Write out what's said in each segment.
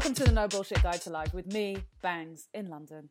Welcome to the No Bullshit Guide to Life with me, Bangs, in London.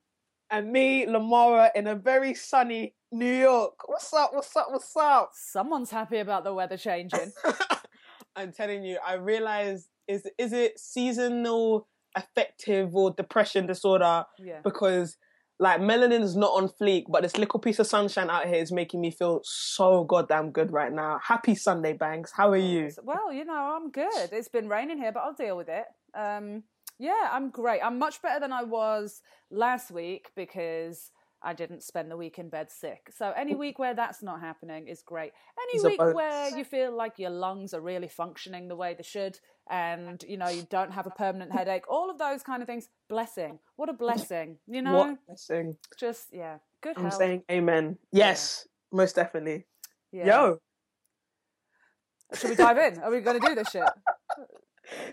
and me, Lamara, in a very sunny New York. What's up? What's up? What's up? Someone's happy about the weather changing. I'm telling you, I realize is is it seasonal affective or depression disorder? Yeah. Because like melanin is not on fleek, but this little piece of sunshine out here is making me feel so goddamn good right now. Happy Sunday, Banks. How are you? Well, you know, I'm good. It's been raining here, but I'll deal with it. Um, yeah, I'm great. I'm much better than I was last week because I didn't spend the week in bed sick. So any week where that's not happening is great. Any It's week where you feel like your lungs are really functioning the way they should and you know you don't have a permanent headache, all of those kind of things, blessing. What a blessing, you know? What a blessing. Just yeah, good I'm health. saying amen. Yes, most definitely. yeah. Yo, Should we dive in? Are we going to do this shit?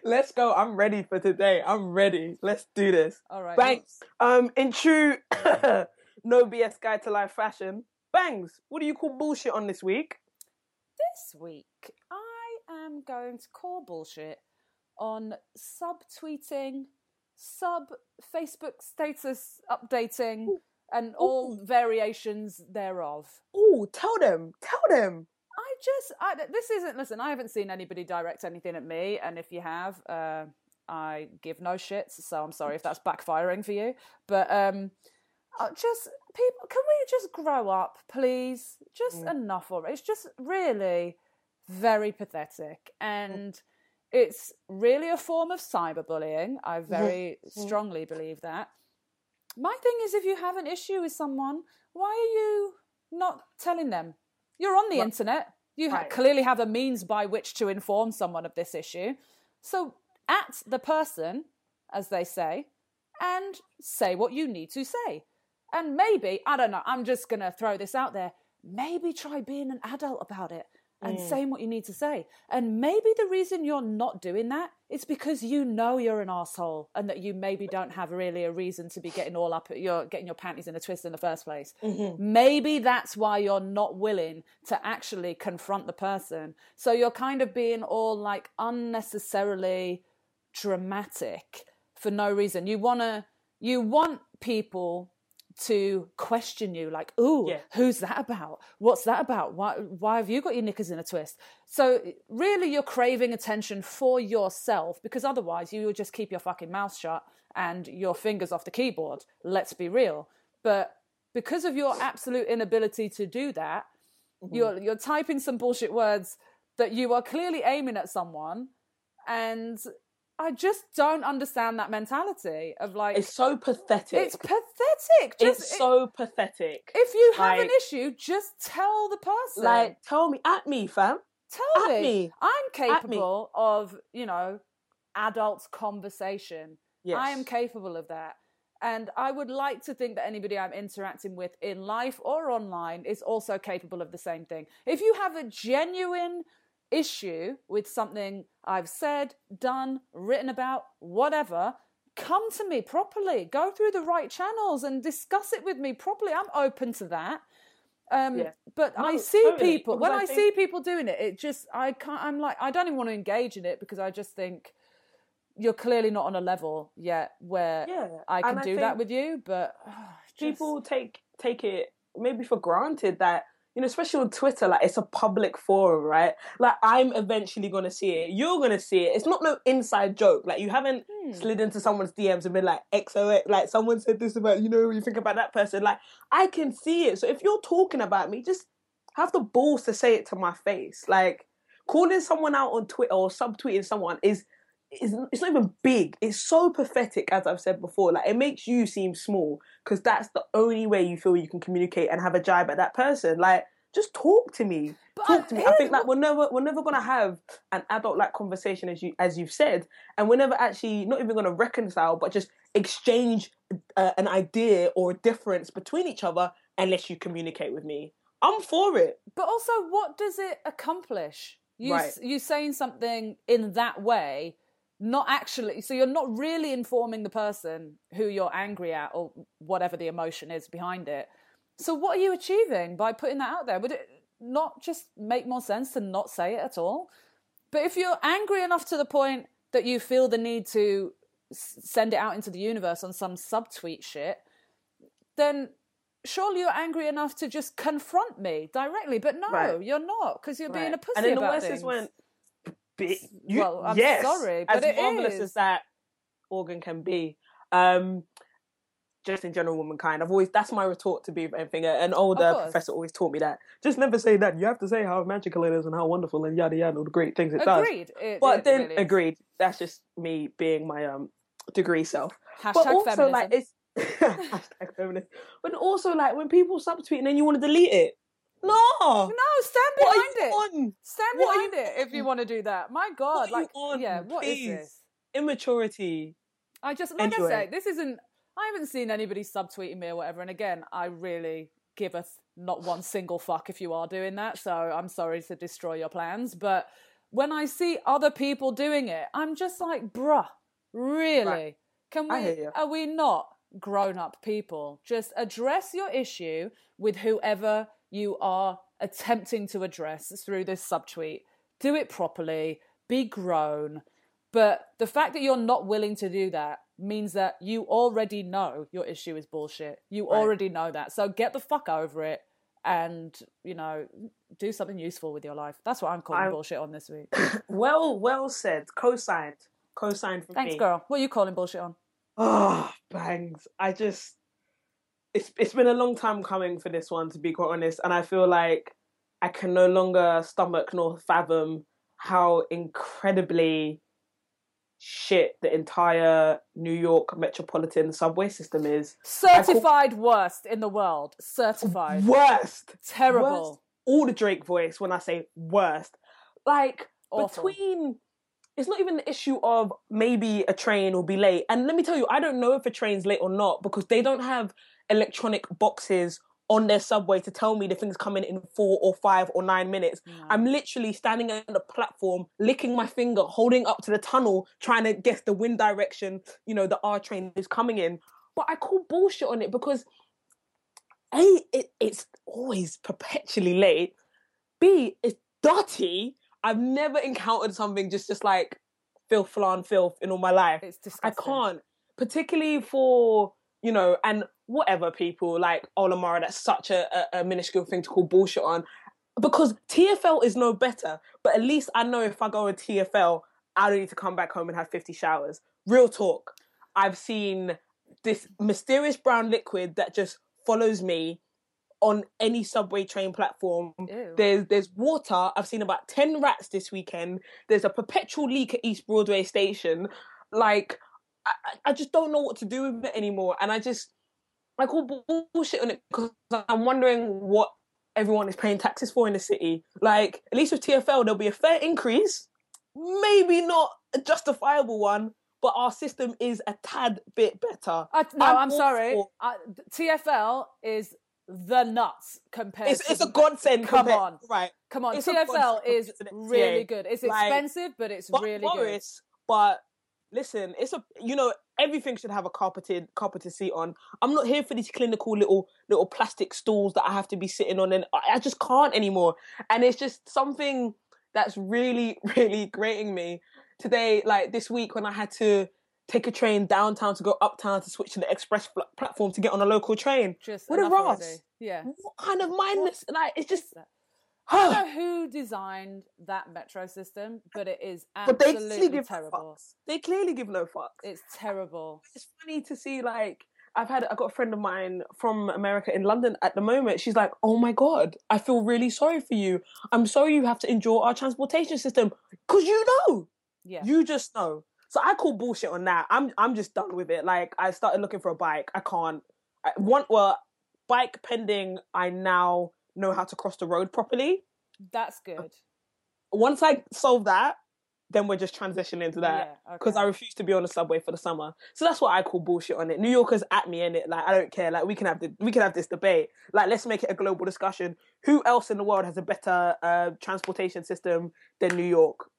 let's go. I'm ready for today. I'm ready. Let's do this. All right. Bangs. Um, in true no BS guide to life fashion, Bangs. What do you call bullshit on this week? This week, I am going to call bullshit on subtweeting, sub Facebook status updating, and all variations thereof. Oh, tell them. Tell them. I just, I, this isn't, listen, I haven't seen anybody direct anything at me, and if you have, uh, I give no shits, so I'm sorry if that's backfiring for you. But um, uh, just, people, can we just grow up, please? Just enough of it. It's just really very pathetic. And it's really a form of cyberbullying. I very strongly believe that. My thing is, if you have an issue with someone, why are you not telling them? You're on the internet. You ha- clearly have a means by which to inform someone of this issue. So, at the person, as they say, and say what you need to say. And maybe, I don't know, I'm just going to throw this out there. Maybe try being an adult about it and mm. saying what you need to say. And maybe the reason you're not doing that is because you know you're an asshole and that you maybe don't have really a reason to be getting all up at your getting your panties in a twist in the first place. Mm-hmm. Maybe that's why you're not willing to actually confront the person. So you're kind of being all like unnecessarily dramatic for no reason. You wanna you want people to question you like, ooh, Yeah. who's that about? What's that about? Why why have you got your knickers in a twist? So really you're craving attention for yourself because otherwise you will just keep your fucking mouth shut and your fingers off the keyboard. Let's be real. But because of your absolute inability to do that, mm-hmm. you're you're typing some bullshit words that you are clearly aiming at someone and I just don't understand that mentality of like It's so pathetic. it's pathetic. Just It's so pathetic. if you have an issue, just tell the person. like, tell me, at me, fam. tell at me. me. I'm At me. capable of, you know, adult conversation. Yes. I am capable of that. And I would like to think that anybody I'm interacting with in life or online is also capable of the same thing. If you have a genuine issue with something I've said, done, written about, whatever, come to me properly. Go through the right channels and discuss it with me properly. I'm open to that. Um, Yeah. But I see totally, people when I I, think- see people doing it, it just I can't. I'm like I don't even want to engage in it because I just think you're clearly not on a level yet where Yeah, I can and I do that with you. But just- people take take it maybe for granted that you know, especially on Twitter, like it's a public forum, right? Like I'm eventually gonna see it. You're gonna see it. It's not no inside joke. Like you haven't Hmm. slid into someone's DMs and been like XOX, like someone said this about you know, you think about that person. Like I can see it. So if you're talking about me, just have the balls to say it to my face. Like calling someone out on Twitter or subtweeting someone is it's, it's not even big. It's so pathetic, as I've said before. Like it makes you seem small because that's the only way you feel you can communicate and have a jibe at that person. Like just talk to me. But talk to me. I think here's like we're never we're never gonna have an adult like conversation as you as you've said, and we're never actually not even gonna reconcile, but just exchange uh, an idea or a difference between each other unless you communicate with me. I'm for it. But also, what does it accomplish? You Right. s you saying something in that way, not actually. So you're not really informing the person who you're angry at or whatever the emotion is behind it. So what are you achieving by putting that out there? Would it not just make more sense to not say it at all? But if you're angry enough to the point that you feel the need to send it out into the universe on some subtweet shit, then surely you're angry enough to just confront me directly. But no, Right. you're not because you're being a pussy and then the about West things. just went. You, Well, I'm yes, sorry, as but it marvelous is. as that organ can be. Um, just in general, womankind. I've always that's my retort to be anything. An older professor always taught me that. Just never say that. You have to say how magical it is and how wonderful and yada yada, all the great things it does. Agreed. It- But it then really is. agreed. That's just me being my um degree self. Hashtag but also feminism. like it's hashtag feminist. But also like when people subtweet and then you want to delete it. No. no, stand behind it. on? Stand What are you behind it if you want to do that. My God, like, on? yeah, what is Please. this? Immaturity. I just, like Anyway. I say, this isn't. I haven't seen anybody subtweeting me or whatever. And again, I really give a th- not one single fuck if you are doing that. So I'm sorry to destroy your plans. But when I see other people doing it, I'm just like, bruh, really? Right. Can we? Are we not grown up people? Just address your issue with whoever you are attempting to address through this subtweet. Do it properly. Be grown. But the fact that you're not willing to do that means that you already know your issue is bullshit. You Right. already know that. So get the fuck over it and, you know, do something useful with your life. That's what I'm calling I'm- bullshit on this week. Well, well said. Co-signed. Co-signed for Thanks, me. girl. What are you calling bullshit on? Oh, bangs. I just it's it's been a long time coming for this one to be quite honest, and I feel like I can no longer stomach nor fathom how incredibly shit the entire New York metropolitan subway system is. Certified worst in the world. Certified. Worst. Terrible. Worst. All the Drake voice when I say worst. Like Awful. between it's not even the issue of maybe a train will be late. And let me tell you, I don't know if a train's late or not because they don't have electronic boxes on their subway to tell me the thing's coming in four or five or nine minutes. I'm literally standing on the platform, licking my finger, holding up to the tunnel, trying to guess the wind direction, you know, the R train is coming in. But I call bullshit on it because A, it, it's always perpetually late. B, it's dirty. I've never encountered something just just like filth, flan, filth in all my life. It's disgusting. I can't, particularly for you know, and whatever people like Olamara. That's such a, a, a minuscule thing to call bullshit on, because TFL is no better. But at least I know if I go on TFL, I don't need to come back home and have fifty showers. Real talk. I've seen this mysterious brown liquid that just follows me on any subway train platform. Ew. There's there's water. I've seen about ten rats this weekend. There's a perpetual leak at East Broadway station. Like I- I just don't know what to do with it anymore, and I just I call bullshit on it because I'm wondering what everyone is paying taxes for in the city. Like at least with TFL, there'll be a fair increase, maybe not a justifiable one, but our system is a tad bit better. I, no, I'm I'm, sorry. I, TFL is the nuts compared It's, to it's a godsend. Come compared- on. right? Come on, It's TFL is compared to the really good. It's Like, expensive, but it's really good. But listen, it's a you know everything should have a carpeted carpeted seat on. I'm not here for these clinical little little plastic stools that I have to be sitting on, and I, I just can't anymore. And it's just something that's really really grating me today. Like this week when I had to take a train downtown to go uptown to switch to the express pl- platform to get on a local train. Just What a Ross. Yeah. What kind of mindless? Like it's just. I don't know who designed that metro system, but it is but they absolutely clearly give terrible. fucks. They clearly give no fucks. It's terrible. it's funny to see like I've had I got a friend of mine from America in London at the moment. She's like, "Oh my god, I feel really sorry for you. I'm sorry you have to endure our transportation system because you know, Yeah. you just know." So I call bullshit on that. I'm I'm just done with it. Like I started looking for a bike. I can't. I want well, bike pending. I now know how to cross the road properly. That's good. Once I solve that, then we're just transitioning to that Yeah, because okay. I refuse to be on the subway for the summer. So that's what I call bullshit on it. New Yorkers at me in it. Like I don't care. Like we can have the we can have this debate. Like let's make it a global discussion. Who else in the world has a better uh, transportation system than New York?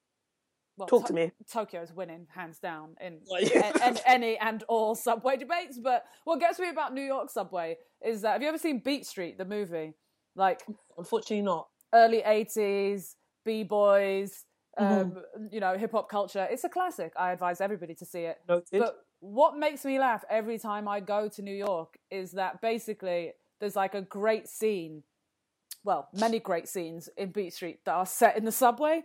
Well, Talk To- to me. Tokyo is winning hands down in yeah. any and all subway debates. But what gets me about New York subway is that have you ever seen Beat Street, the movie? Like Unfortunately, not. early 80s, B boys, Mm-hmm. um, you know, hip hop culture. It's a classic. I advise everybody to see it. Noted. But what makes me laugh every time I go to New York is that basically there's like a great scene, well, many great scenes in Beat Street that are set in the subway.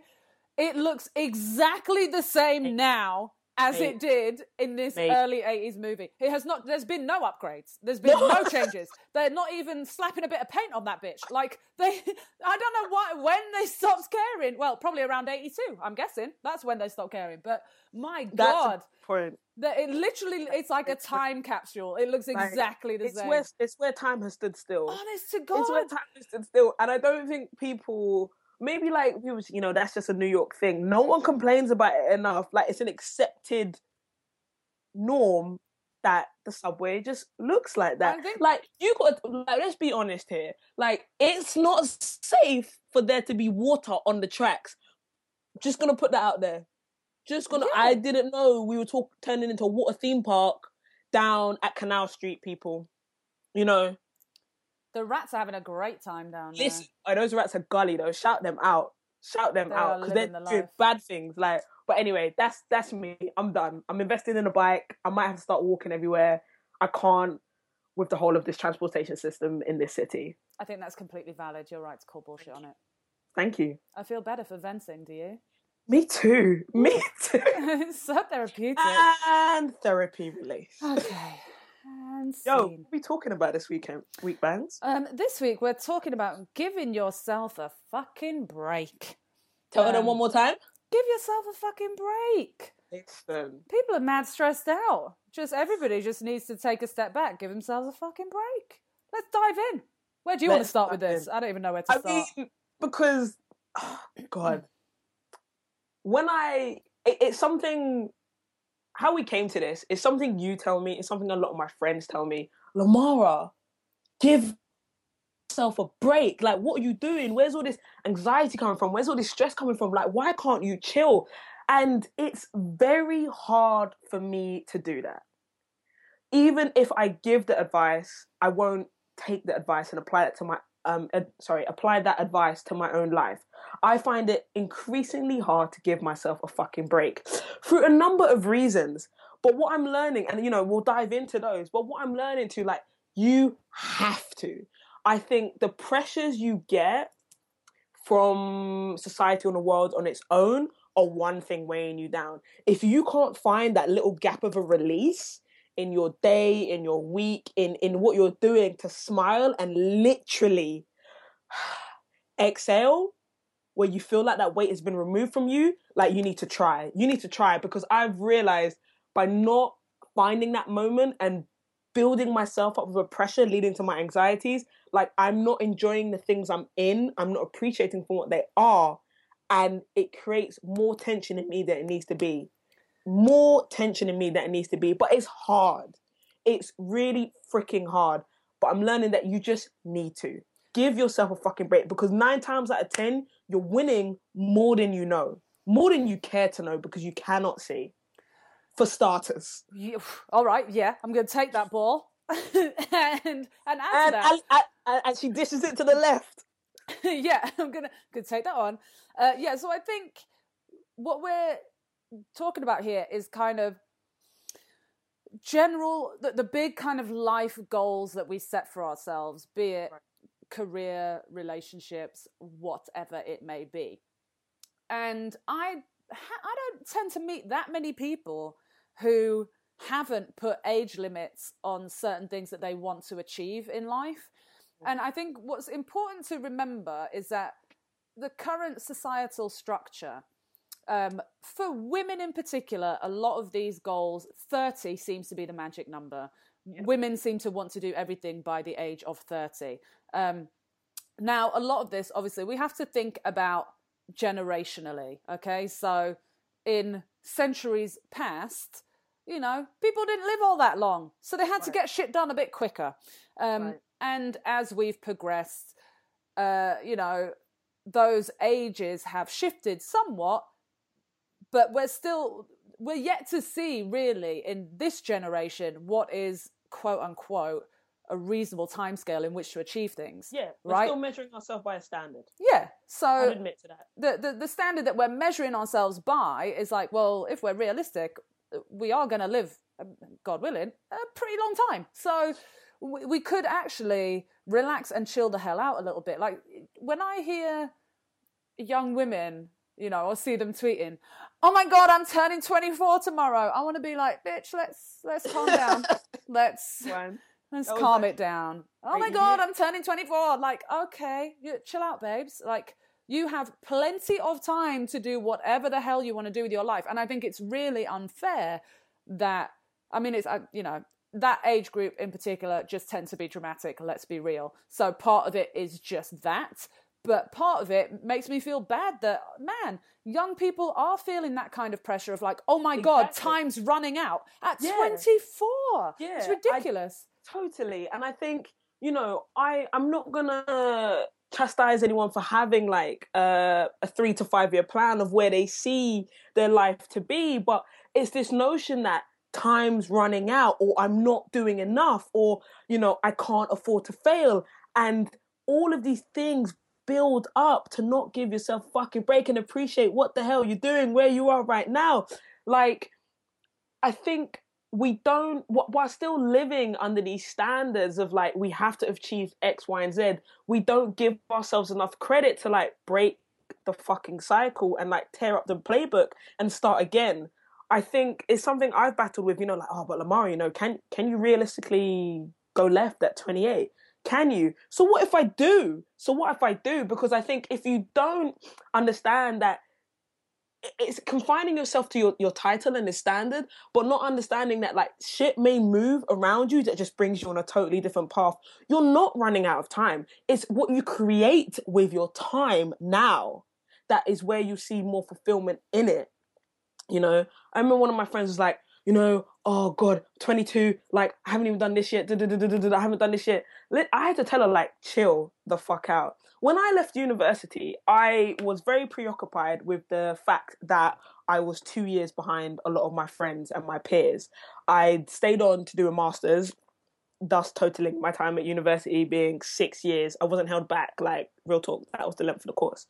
It looks exactly the same now as it did in this Mate. early 80s movie. It has not, there's been no upgrades. There's been no changes. They're not even slapping a bit of paint on that bitch. Like, they, I don't know why, when they stopped caring. Well, probably around 82, I'm guessing. That's when they stopped caring. But my God. point. That it literally, it's like a time capsule. It looks Like, exactly the It's same. where it's where time has stood still. Honest to God. It's where time has stood still, and I don't think people. Maybe like people, you know, that's just a New York thing. No one complains about it enough. Like it's an accepted norm that the subway just looks like that. Think- Like you got, like, let's be honest here. Like it's not safe for there to be water on the tracks. Just gonna put that out there. Just gonna. Yeah. I didn't know we were talk turning into a water theme park down at Canal Street. People, you know. The rats are having a great time down there. Listen, oh, those rats are gully though. Shout them out. Shout them They out because they're the doing life. bad things. Like, but anyway, that's that's me. I'm done. I'm investing in a bike. I might have to start walking everywhere. I can't with the whole of this transportation system in this city. I think that's completely valid. You're right to call bullshit on it. Thank you. I feel better for venting, do you? Me too. Me too. it's so therapeutic. and therapy release. okay. And Yo, what are we talking about this weekend? Week bands. Um, this week we're talking about giving yourself a fucking break. Tell them um, one more time. Give yourself a fucking break. Listen. People are mad stressed out. Just everybody just needs to take a step back, give themselves a fucking break. Let's dive in. Where do you want to start with this? in. I don't even know where to I start. mean, because oh, God, when I it, it's something how we came to this is something you tell me. It's something a lot of my friends tell me. Lamara, give yourself a break. Like, what are you doing? Where's all this anxiety coming from? Where's all this stress coming from? Like, why can't you chill? And it's very hard for me to do that. Even if I give the advice, I won't take the advice and apply it to my um ad- sorry apply that advice to my own life. I find it increasingly hard to give myself a fucking break through a number of reasons. But what i'm learning and you know we'll dive into those but what i'm learning to like you have to. I think the pressures you get from society and the world on its own are one thing weighing you down. If you can't find that little gap of a release in your day, in your week, in in what you're doing to smile and literally exhale where you feel like that weight has been removed from you, like you need to try. You need to try because I've realized by not finding that moment and building myself up with a pressure leading to my anxieties, like I'm not enjoying the things I'm in, I'm not appreciating for what they are, and it creates more tension in me than it needs to be more tension in me than it needs to be, but it's hard. It's really freaking hard. But I'm learning that you just need to give yourself a fucking break because nine times out of ten, you're winning more than you know, more than you care to know because you cannot see. For starters, You- all right, yeah, I'm going to take that ball and and and, that. and, and, and she dishes it to the left. yeah, I'm gonna gonna take that on. Uh, yeah, so I think what we're talking about here is kind of general the, the big kind of life goals that we set for ourselves, be it career, relationships, whatever it may be. And I I don't tend to meet that many people who haven't put age limits on certain things that they want to achieve in life. And I think what's important to remember is that the current societal structure Um, for women in particular, a lot of these goals, 30 seems to be the magic number. Women seem to want to do everything by the age of 30. Um, now, a lot of this, obviously, we have to think about generationally, okay? So, in centuries past, you know, people didn't live all that long. So they had right. to get shit done a bit quicker. Um, right. And as we've progressed, uh, you know, those ages have shifted somewhat, but we're still, we're yet to see really in this generation what is quote unquote a reasonable timescale in which to achieve things. Yeah, we're right? still measuring ourselves by a standard. Yeah, so I admit to that. The, the the standard that we're measuring ourselves by is like, well, if we're realistic, we are going to live, um, God willing, a pretty long time. So we, we could actually relax and chill the hell out a little bit. Like when I hear young women, you know, or see them tweeting, "Oh my God, I'm turning 24 tomorrow," I want to be like, "Bitch, let's let's calm down. let's." Let's calm it down. Oh my god, I'm turning 24. Like, okay, chill out, babes. Like, you have plenty of time to do whatever the hell you want to do with your life. And I think it's really unfair that, I mean, it's, uh, you know, that age group in particular just tend to be dramatic, let's be real. So part of it is just that. But part of it makes me feel bad that, man, young people are feeling that kind of pressure of like, oh my exactly. God, time's running out at yeah. 24. Yeah. It's ridiculous. I, totally. And I think, you know, I, I'm not going to chastise anyone for having like a, a three to five year plan of where they see their life to be, but it's this notion that time's running out or I'm not doing enough or, you know, I can't afford to fail. And all of these things build up to not give yourself fucking break and appreciate what the hell you're doing where you are right now. Like, I think we don't while still living under these standards of like we have to achieve x y and z we don't give ourselves enough credit to like break the fucking cycle and like tear up the playbook and start again i think it's something i've battled with you know like oh but lamar you know can can you realistically go left at 28 can you so what if i do so what if i do because i think if you don't understand that it's confining yourself to your, your title and the standard, but not understanding that like shit may move around you that just brings you on a totally different path. You're not running out of time. It's what you create with your time now that is where you see more fulfillment in it. You know, I remember one of my friends was like, you know, oh God, 22, like, I haven't even done this yet. I haven't done this yet. I had to tell her, like, chill the fuck out when I left university, I was very preoccupied with the fact that I was two years behind a lot of my friends and my peers. I'd stayed on to do a master's, thus totaling my time at university being six years. I wasn't held back, like, real talk, that was the length of the course.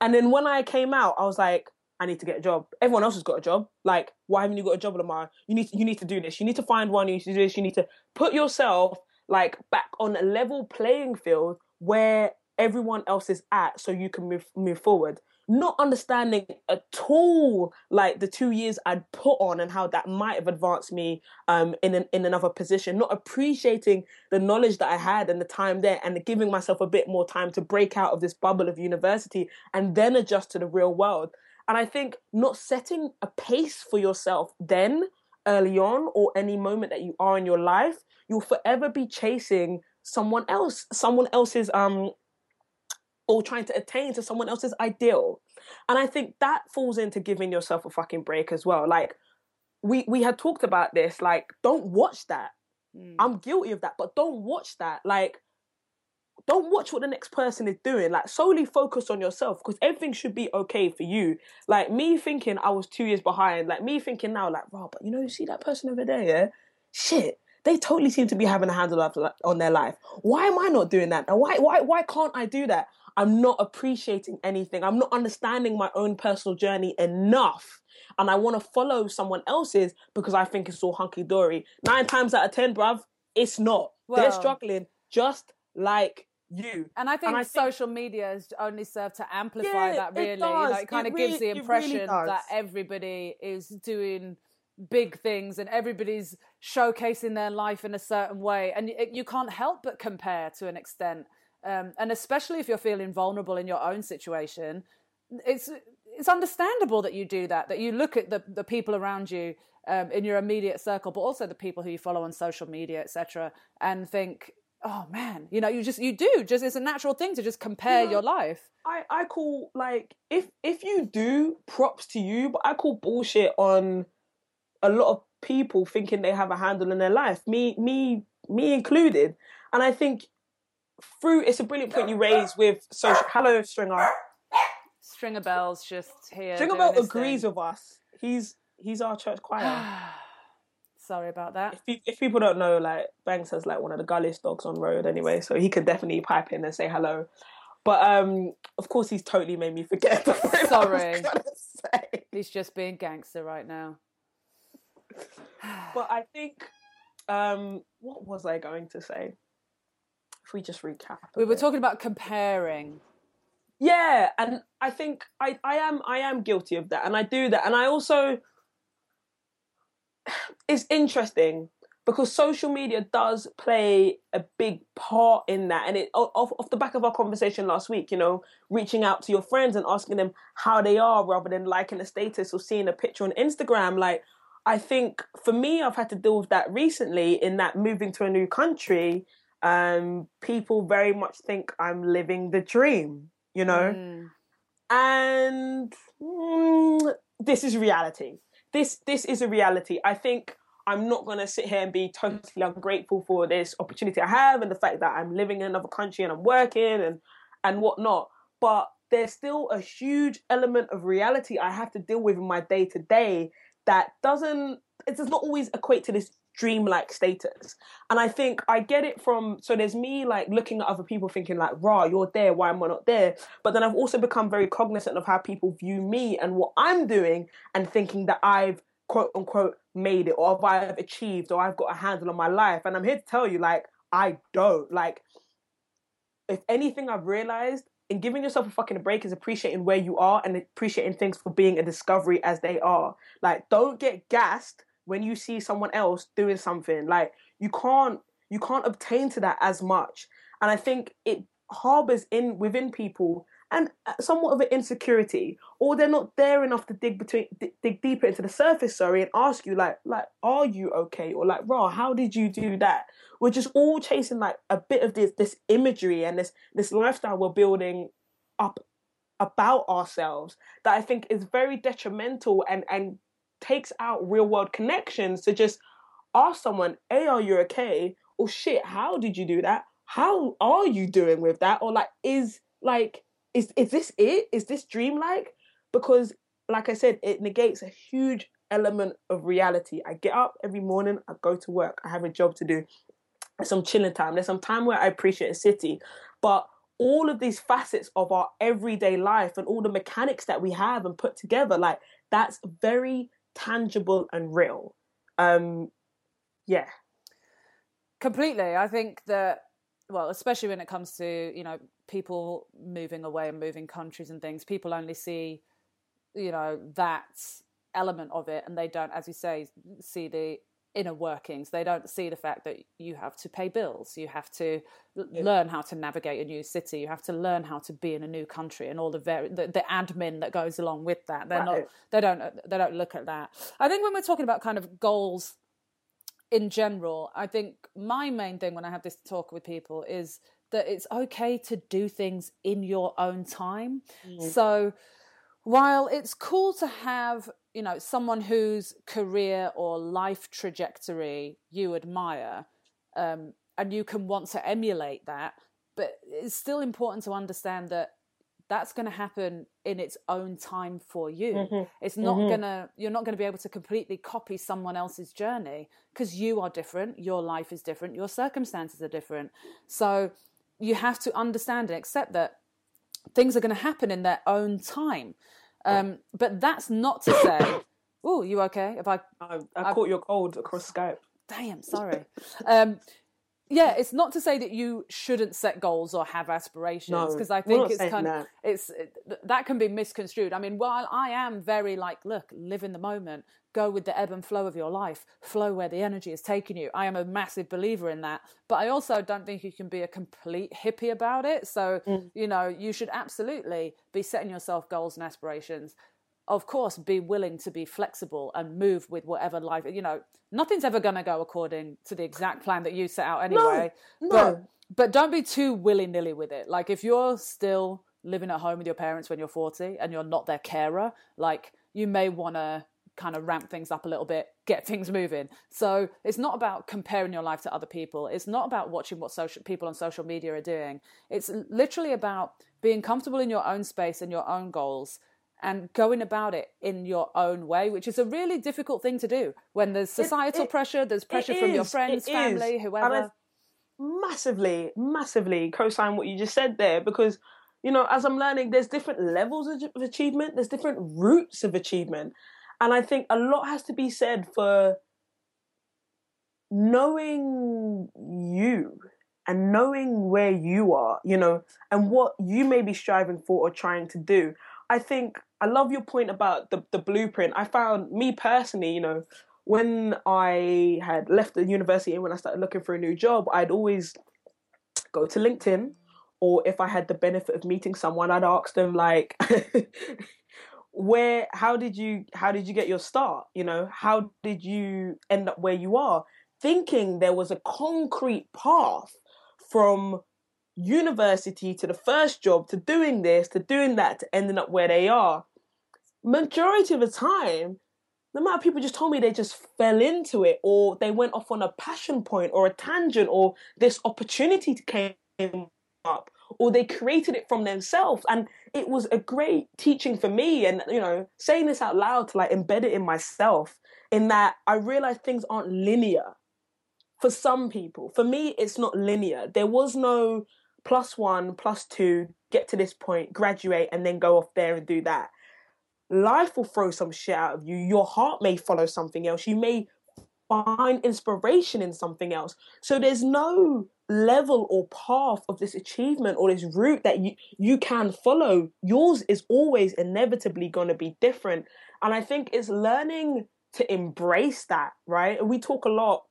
And then when I came out, I was like, I need to get a job. Everyone else has got a job. Like, why haven't you got a job, Lamar? You need to, you need to do this. You need to find one. You need to do this. You need to put yourself like back on a level playing field where everyone else is at so you can move move forward not understanding at all like the two years I'd put on and how that might have advanced me um, in an, in another position, not appreciating the knowledge that I had and the time there, and giving myself a bit more time to break out of this bubble of university and then adjust to the real world. And I think not setting a pace for yourself then early on or any moment that you are in your life, you'll forever be chasing someone else, someone else's um or trying to attain to someone else's ideal. And I think that falls into giving yourself a fucking break as well. Like we we had talked about this, like don't watch that. Mm. I'm guilty of that, but don't watch that. Like don't watch what the next person is doing. Like solely focus on yourself because everything should be okay for you. Like me thinking I was two years behind, like me thinking now, like, wow, but you know, you see that person over there, yeah? Shit they totally seem to be having a handle on their life. Why am I not doing that? And why why why can't I do that? I'm not appreciating anything. I'm not understanding my own personal journey enough. And I want to follow someone else's because I think it's all hunky dory. Nine times out of ten, bruv, it's not. They're struggling just like you. And I think, and I social think, media has only served to amplify yeah, that really. It, you know, it kind it of really, gives the impression really that everybody is doing big things and everybody's showcasing their life in a certain way. And you can't help but compare to an extent. Um, and especially if you're feeling vulnerable in your own situation, it's it's understandable that you do that. That you look at the the people around you um, in your immediate circle, but also the people who you follow on social media, etc., and think, oh man, you know, you just you do just it's a natural thing to just compare your life. I, I call like if if you do props to you, but I call bullshit on a lot of people thinking they have a handle in their life, me me me included. And I think through it's a brilliant point you raise with social. Hello, Stringer. Stringer Bell's just here. Stringer Bell agrees thing. with us. He's he's our church choir. Sorry about that. if, if people don't know, like Banks has like one of the gulliest dogs on road anyway, so he could definitely pipe in and say hello. But um, of course, he's totally made me forget. what I was Sorry. He's just being gangster right now. But I think, um, what was I going to say? If we just recap, We were bit. talking about comparing. Yeah, and I think I, I am I am guilty of that, and I do that, and I also it's interesting because social media does play a big part in that, and it off off the back of our conversation last week, you know, reaching out to your friends and asking them how they are rather than liking a status or seeing a picture on Instagram, like. I think for me, I've had to deal with that recently. In that moving to a new country, um, people very much think I'm living the dream, you know, Mm. and mm, this is reality. This this is a reality. I think I'm not gonna sit here and be totally ungrateful for this opportunity I have and the fact that I'm living in another country and I'm working and and whatnot. But there's still a huge element of reality I have to deal with in my day to day that doesn't it does not always equate to this dreamlike status. And I think I get it from so there's me like looking at other people thinking like, rah, you're there, why am I not there? But then I've also become very cognizant of how people view me and what I'm doing and thinking that I've quote unquote made it or I've achieved or I've got a handle on my life. And I'm here to tell you, like, I don't. Like, if anything I've realized in giving yourself a fucking break is appreciating where you are and appreciating things for being a discovery as they are. Like, don't get gassed when you see someone else doing something. Like, you can't you can't obtain to that as much. And I think it harbors in within people and somewhat of an insecurity, or they're not there enough to dig between dig, deeper into the surface. Sorry, and ask you like like, are you okay? Or like, raw, how did you do that? We're just all chasing like a bit of this this imagery and this this lifestyle we're building up about ourselves that I think is very detrimental and and takes out real world connections to just ask someone, "Hey, are you okay?" or "Shit, how did you do that? How are you doing with that?" or like, "Is like is is this it? Is this dreamlike?" Because, like I said, it negates a huge element of reality. I get up every morning, I go to work, I have a job to do. There's some chilling time. There's some time where I appreciate a city, but all of these facets of our everyday life and all the mechanics that we have and put together, like that's very tangible and real. Um, yeah, Completely. I think that, well, especially when it comes to, you know, people moving away and moving countries and things, people only see, you know, that element of it and they don't, as you say, see the inner workings. They don't see the fact that you have to pay bills, you have to l- learn how to navigate a new city, you have to learn how to be in a new country and all the very, the, the admin that goes along with that. They're not, they don't, they don't look at that. I think when we're talking about kind of goals in general, I think my main thing when I have this talk with people is that it's okay to do things in your own time. Mm. So while it's cool to have, you know, someone whose career or life trajectory you admire, um, and you can want to emulate that, but it's still important to understand that that's going to happen in its own time for you. It's not going to, you're not going to be able to completely copy someone else's journey because you are different, your life is different, your circumstances are different. So you have to understand and accept that things are going to happen in their own time. Um, but that's not to say, oh, you okay? If I I, I caught your cold across Skype. damn sorry um yeah, it's not to say that you shouldn't set goals or have aspirations No, because I think it's kind of it's it, that can be misconstrued. I mean, while I am very like, look, live in the moment, go with the ebb and flow of your life, flow where the energy is taking you. I am a massive believer in that, but I also don't think you can be a complete hippie about it. So Mm. you know, you should absolutely be setting yourself goals and aspirations of course be willing to be flexible and move with whatever life you know nothing's ever going to go according to the exact plan that you set out anyway no. but but don't be too willy-nilly with it. Like if you're still living at home with your parents when you're 40 and you're not their carer like you may want to kind of ramp things up a little bit get things moving. So it's not about comparing your life to other people. It's not about watching what social people on social media are doing. It's literally about being comfortable in your own space and your own goals and going about it in your own way, which is a really difficult thing to do when there's societal it- pressure, there's pressure from your friends, family, is. Whoever. I massively, massively co-sign what you just said there because, you know, as I'm learning, there's different levels of achievement, there's different routes of achievement, and I think a lot has to be said for knowing you and knowing where you are, you know, and what you may be striving for or trying to do. I think I love your point about the, the blueprint. I found me personally, you know, when I had left the university and when I started looking for a new job, I'd always go to LinkedIn or if I had the benefit of meeting someone, I'd ask them like where how did you how did you get your start? You know, how did you end up where you are? Thinking there was a concrete path from university to the first job to doing this to doing that to ending up where they are. Majority of the time, the amount of people just told me they just fell into it or they went off on a passion point or a tangent or this opportunity came up or they created it from themselves. And it was a great teaching for me and you know saying this out loud to like embed it in myself in that i realized things aren't linear for some people. For me it's not linear. There was no plus one plus two get to this point graduate and then go off there and do that. Life will throw some shit out of you. Your heart may follow something else. You may find inspiration in something else. So there's no level or path of this achievement or this route that you you can follow. Yours is always inevitably going to be different. And i think it's learning to embrace that right? We talk a lot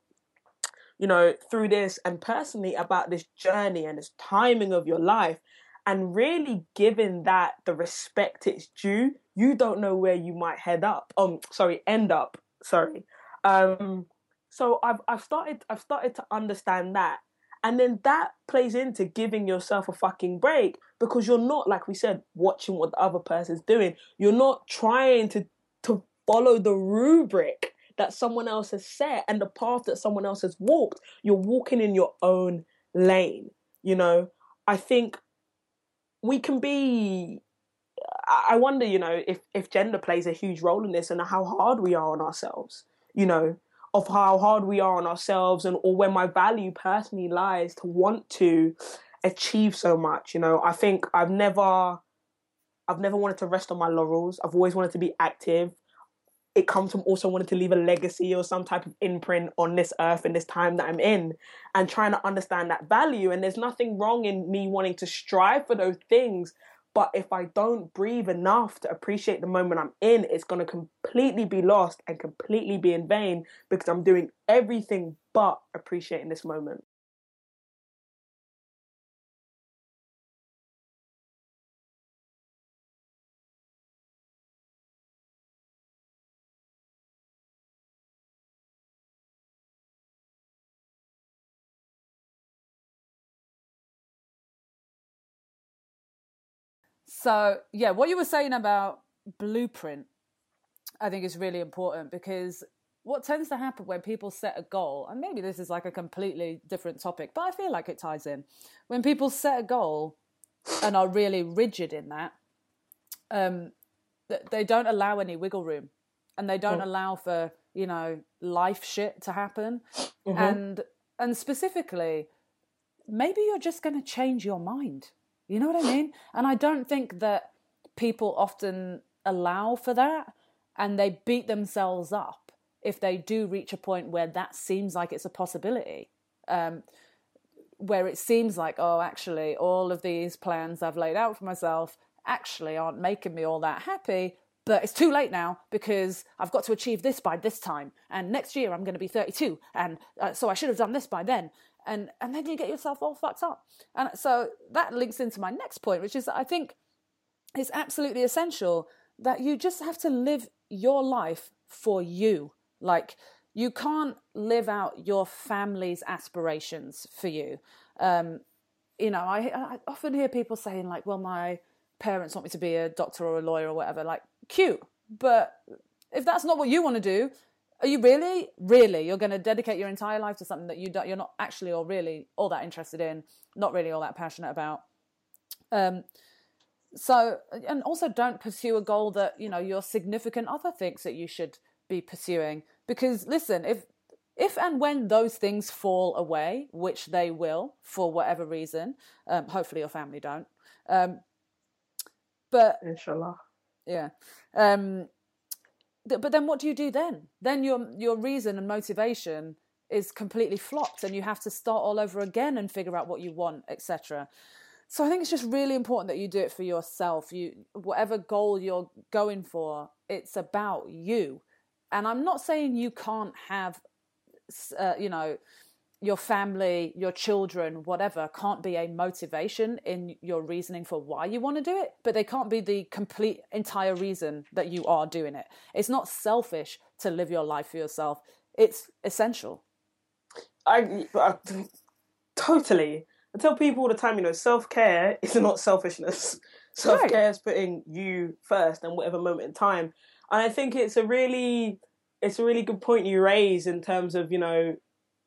you know through this and personally about this journey and this timing of your life and really giving that the respect it's due you don't know where you might head up um sorry end up sorry um so i've i've started i've started to understand that and then that plays into giving yourself a fucking break because you're not, like we said, watching what the other person's doing. You're not trying to to follow the rubric that someone else has set and the path that someone else has walked. You're walking in your own lane. You know, I think we can be. I wonder, you know, if if gender plays a huge role in this and how hard we are on ourselves. You know, of how hard we are on ourselves and or where my value personally lies to want to achieve so much you know i think i've never i've never wanted to rest on my laurels i've always wanted to be active it comes from also wanting to leave a legacy or some type of imprint on this earth and this time that i'm in and trying to understand that value and there's nothing wrong in me wanting to strive for those things but if I don't breathe enough to appreciate the moment I'm in, it's going to completely be lost and completely be in vain because I'm doing everything but appreciating this moment. So, yeah, what you were saying about blueprint, I think is really important because what tends to happen when people set a goal, and maybe this is like a completely different topic, but I feel like it ties in. When people set a goal and are really rigid in that, um, they don't allow any wiggle room and they don't allow for, you know, life shit to happen. And and specifically, maybe you're just going to change your mind. You know what I mean? And I don't think that people often allow for that and they beat themselves up if they do reach a point where that seems like it's a possibility. Um, where it seems like, oh, actually, all of these plans I've laid out for myself actually aren't making me all that happy. But it's too late now because I've got to achieve this by this time, and next year I'm going to be 32, and uh, so I should have done this by then, and and then you get yourself all fucked up. And so that links into my next point, which is that I think it's absolutely essential that you just have to live your life for you. Like you can't live out your family's aspirations for you. Um, you know, I, I often hear people saying like, "Well, my parents want me to be a doctor or a lawyer or whatever." Like, cute, but if that's not what you want to do, are you really, really, you're going to dedicate your entire life to something that you don't, you're not actually or really all that interested in, not really all that passionate about? Um, so, and also don't pursue a goal that you know your significant other thinks that you should be pursuing because listen, if if and when those things fall away, which they will for whatever reason, um, hopefully your family don't. Um, but inshallah, yeah. Um, but then what do you do then? Then your your reason and motivation is completely flopped, and you have to start all over again and figure out what you want, etc. So I think it's just really important that you do it for yourself. You whatever goal you're going for, it's about you and I'm not saying you can't have, uh, you know, your family, your children, whatever, can't be a motivation in your reasoning for why you want to do it, but they can't be the complete entire reason that you are doing it. It's not selfish to live your life for yourself. It's essential. I, I totally. I tell people all the time, you know, self care is not selfishness. Self care right. is putting you first and whatever moment in time. And I think it's a really it's a really good point you raise in terms of, you know,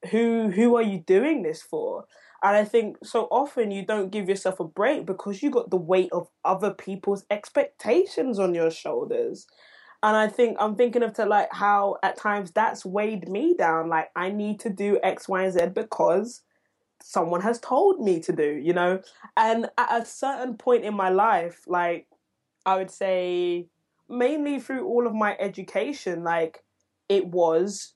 who who are you doing this for? And I think so often you don't give yourself a break because you got the weight of other people's expectations on your shoulders. And I think I'm thinking of to like how at times that's weighed me down. Like I need to do X, Y, and Z because someone has told me to do, you know? And at a certain point in my life, like I would say mainly through all of my education, like it was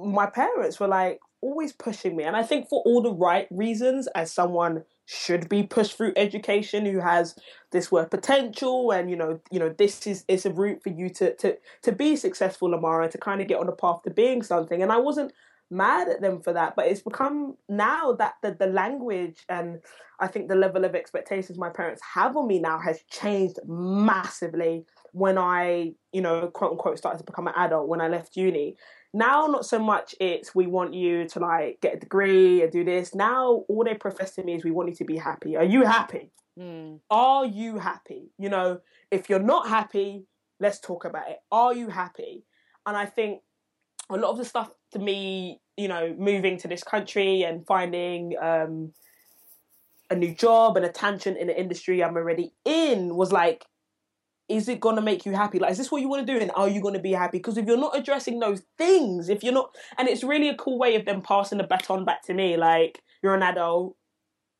my parents were like always pushing me. And I think for all the right reasons, as someone should be pushed through education who has this work potential and you know you know this is it's a route for you to to to be successful Lamara to kind of get on the path to being something and I wasn't mad at them for that but it's become now that the, the language and I think the level of expectations my parents have on me now has changed massively when I, you know, quote unquote, started to become an adult when I left uni. Now, not so much it's we want you to like get a degree and do this. Now, all they profess to me is we want you to be happy. Are you happy? Mm. Are you happy? You know, if you're not happy, let's talk about it. Are you happy? And I think a lot of the stuff to me, you know, moving to this country and finding um, a new job and a tangent in the industry I'm already in was like is it going to make you happy? Like, is this what you want to do? And are you going to be happy? Because if you're not addressing those things, if you're not, and it's really a cool way of them passing the baton back to me, like, you're an adult,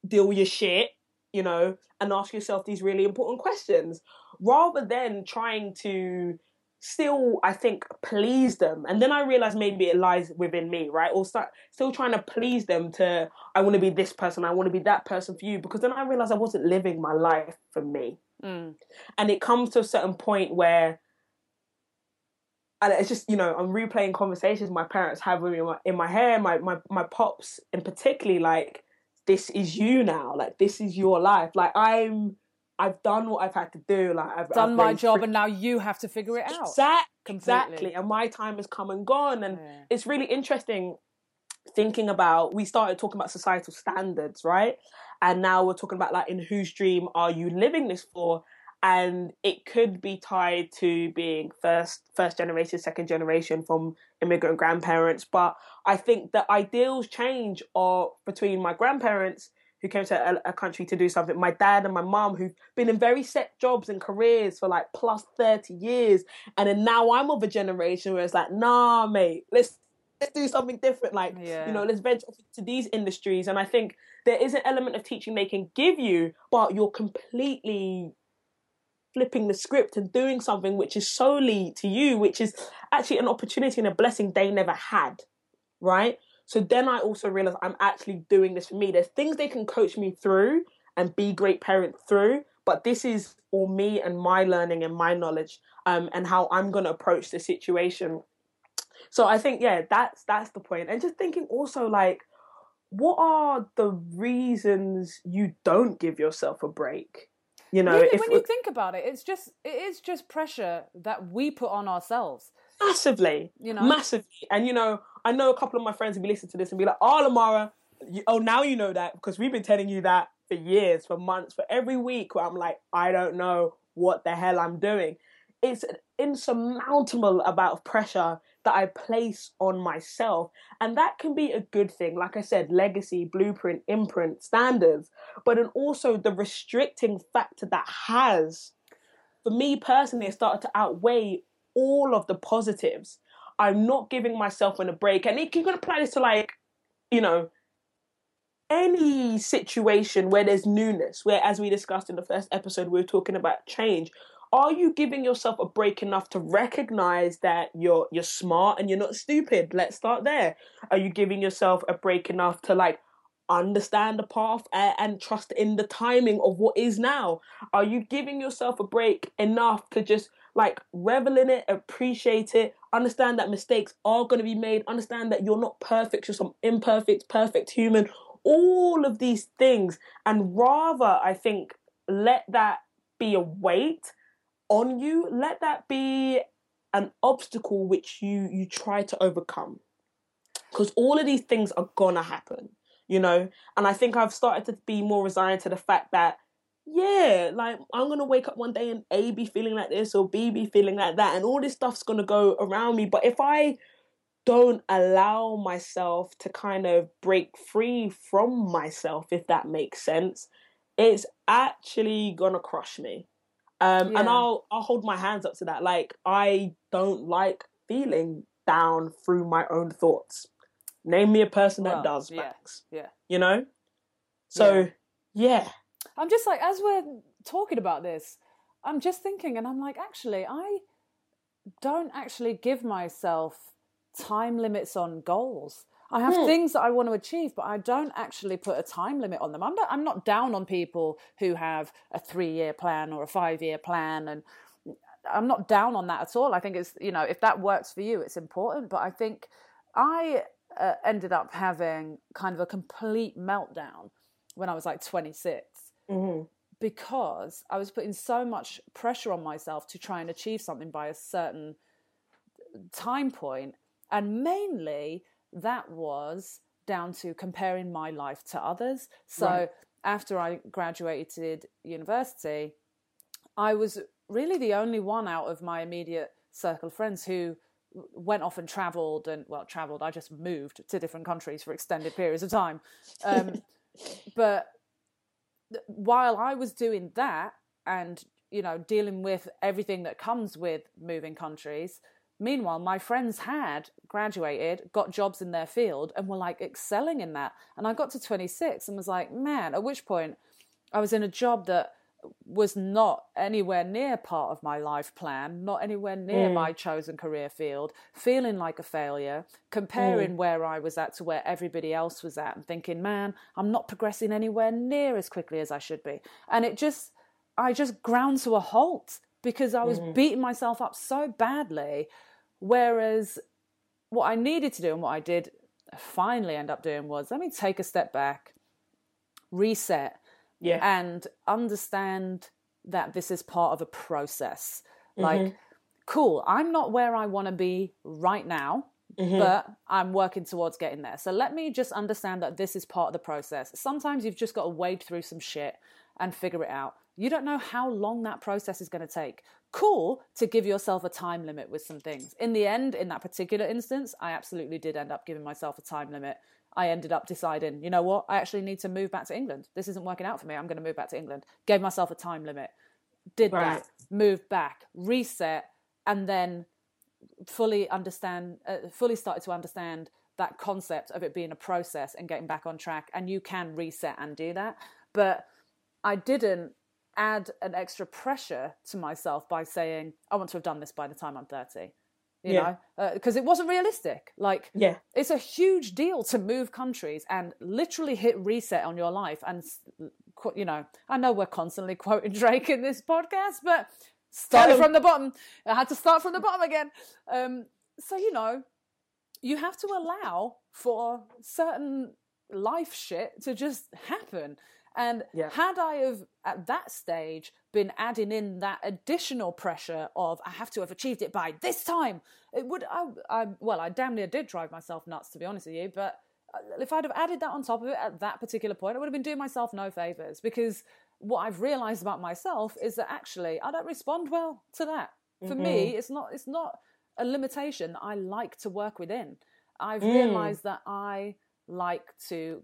deal with your shit, you know, and ask yourself these really important questions rather than trying to still, I think, please them. And then I realize maybe it lies within me, right? Or start still trying to please them to, I want to be this person, I want to be that person for you. Because then I realized I wasn't living my life for me. Mm. And it comes to a certain point where, and it's just you know I'm replaying conversations my parents have with me in my, in my hair, my my my pops in particularly like this is you now, like this is your life, like I'm. I've done what I've had to do. Like I've done I've my job, and now you have to figure it out. Exactly, exactly. And my time has come and gone, and yeah. it's really interesting thinking about. We started talking about societal standards, right? And now we're talking about like in whose dream are you living this for? And it could be tied to being first first generation second generation from immigrant grandparents. But i think the ideals change or between my grandparents who came to a, a, country to do something my dad and my mom who've been in very set jobs and careers for like plus 30 years. And then now i'm of a generation where it's like nah mate let's let's do something different like yeah. you know let's venture to these industries and i think there is an element of teaching they can give you, but you're completely flipping the script and doing something which is solely to you, which is actually an opportunity and a blessing they never had, right? So then I also realized I'm actually doing this for me. There's things they can coach me through and be great parent through, but this is all me and my learning and my knowledge um, and how I'm going to approach the situation. So I think yeah, that's that's the point. And just thinking also like what are the reasons you don't give yourself a break? You know, really, when you think about it, it's just it is just pressure that we put on ourselves. Massively, you know, massively. And you know, I know a couple of my friends will be listening to this and be like, "Oh, Lamara, you, oh, now you know that because we've been telling you that for years, for months, for every week." Where I'm like, I don't know what the hell I'm doing. It's an insurmountable amount of pressure that I place on myself. And that can be a good thing. Like I said, legacy, blueprint, imprint, standards, but then also the restricting factor that has, for me personally, has started to outweigh all of the positives. I'm not giving myself a break. And you can apply this to like, you know, any situation where there's newness, where as we discussed in the first episode, we were talking about change are you giving yourself a break enough to recognize that you're you're smart and you're not stupid? Let's start there. Are you giving yourself a break enough to like understand the path and, and trust in the timing of what is now? Are you giving yourself a break enough to just like revel in it appreciate it understand that mistakes are going to be made understand that you're not perfect you're some imperfect perfect human? All of these things and rather i think let that be a weight on you, let that be an obstacle which you you try to overcome. Because all of these things are gonna happen, you know. And I think I've started to be more resigned to the fact that yeah, like I'm gonna wake up one day and A be feeling like this or B be feeling like that, and all this stuff's gonna go around me. But if I don't allow myself to kind of break free from myself, if that makes sense, it's actually gonna crush me. Um, yeah. and I'll I'll hold my hands up to that. Like I don't like feeling down through my own thoughts. Name me a person well, that does, yeah, Max. Yeah. You know? So yeah. yeah. I'm just like as we're talking about this, I'm just thinking and I'm like, actually, I don't actually give myself time limits on goals. I have hmm. things that I want to achieve, but I don't actually put a time limit on them. I'm not, I'm not down on people who have a three year plan or a five year plan. And I'm not down on that at all. I think it's, you know, if that works for you, it's important. But I think I uh, ended up having kind of a complete meltdown when I was like 26. Mm-hmm. Because I was putting so much pressure on myself to try and achieve something by a certain time point, and mainly that was down to comparing my life to others. So right. after I graduated university, I was really the only one out of my immediate circle of friends who went off and traveled and well traveled i just moved to different countries for extended periods of time um, but while i was doing that and you know dealing with everything that comes with moving countries Meanwhile, my friends had graduated, got jobs in their field, and were like excelling in that. And I got to 26 and was like, man, at which point I was in a job that was not anywhere near part of my life plan, not anywhere near mm. my chosen career field, feeling like a failure, comparing mm. where I was at to where everybody else was at, and thinking, man, I'm not progressing anywhere near as quickly as I should be. And it just, I just ground to a halt because I was mm. beating myself up so badly. Whereas what I needed to do and what I did finally end up doing was let me take a step back, reset, yeah. and understand that this is part of a process. Mm-hmm. Like, cool, I'm not where I want to be right now. Mm-hmm. But I'm working towards getting there. So let me just understand that this is part of the process. Sometimes you've just got to wade through some shit and figure it out. You don't know how long that process is going to take. Cool to give yourself a time limit with some things. In the end, in that particular instance, I absolutely did end up giving myself a time limit. I ended up deciding, you know what, I actually need to move back to England. This isn't working out for me. I'm going to move back to England. Gave myself a time limit. Did right. that, moved back, reset, and then fully understand, uh, fully started to understand that concept of it being a process and getting back on track. And you can reset and do that. But I didn't add an extra pressure to myself by saying, I want to have done this by the time I'm 30. you Yeah. know, because it wasn't realistic. Like, Yeah. it's a huge deal to move countries and literally hit reset on your life. And, you know, I know we're constantly quoting Drake in this podcast, but started from the bottom. I had to start from the bottom again. Um, so, you know, you have to allow for certain life shit to just happen. And Yeah. had I have at that stage been adding in that additional pressure of I have to have achieved it by this time, it would I, I well I damn near did drive myself nuts to be honest with you. But uh, if I'd have added that on top of it at that particular point, I would have been doing myself no favors because what I've realized about myself is that actually I don't respond well to that. For me, it's not it's not a limitation that I like to work within. I've realized that I like to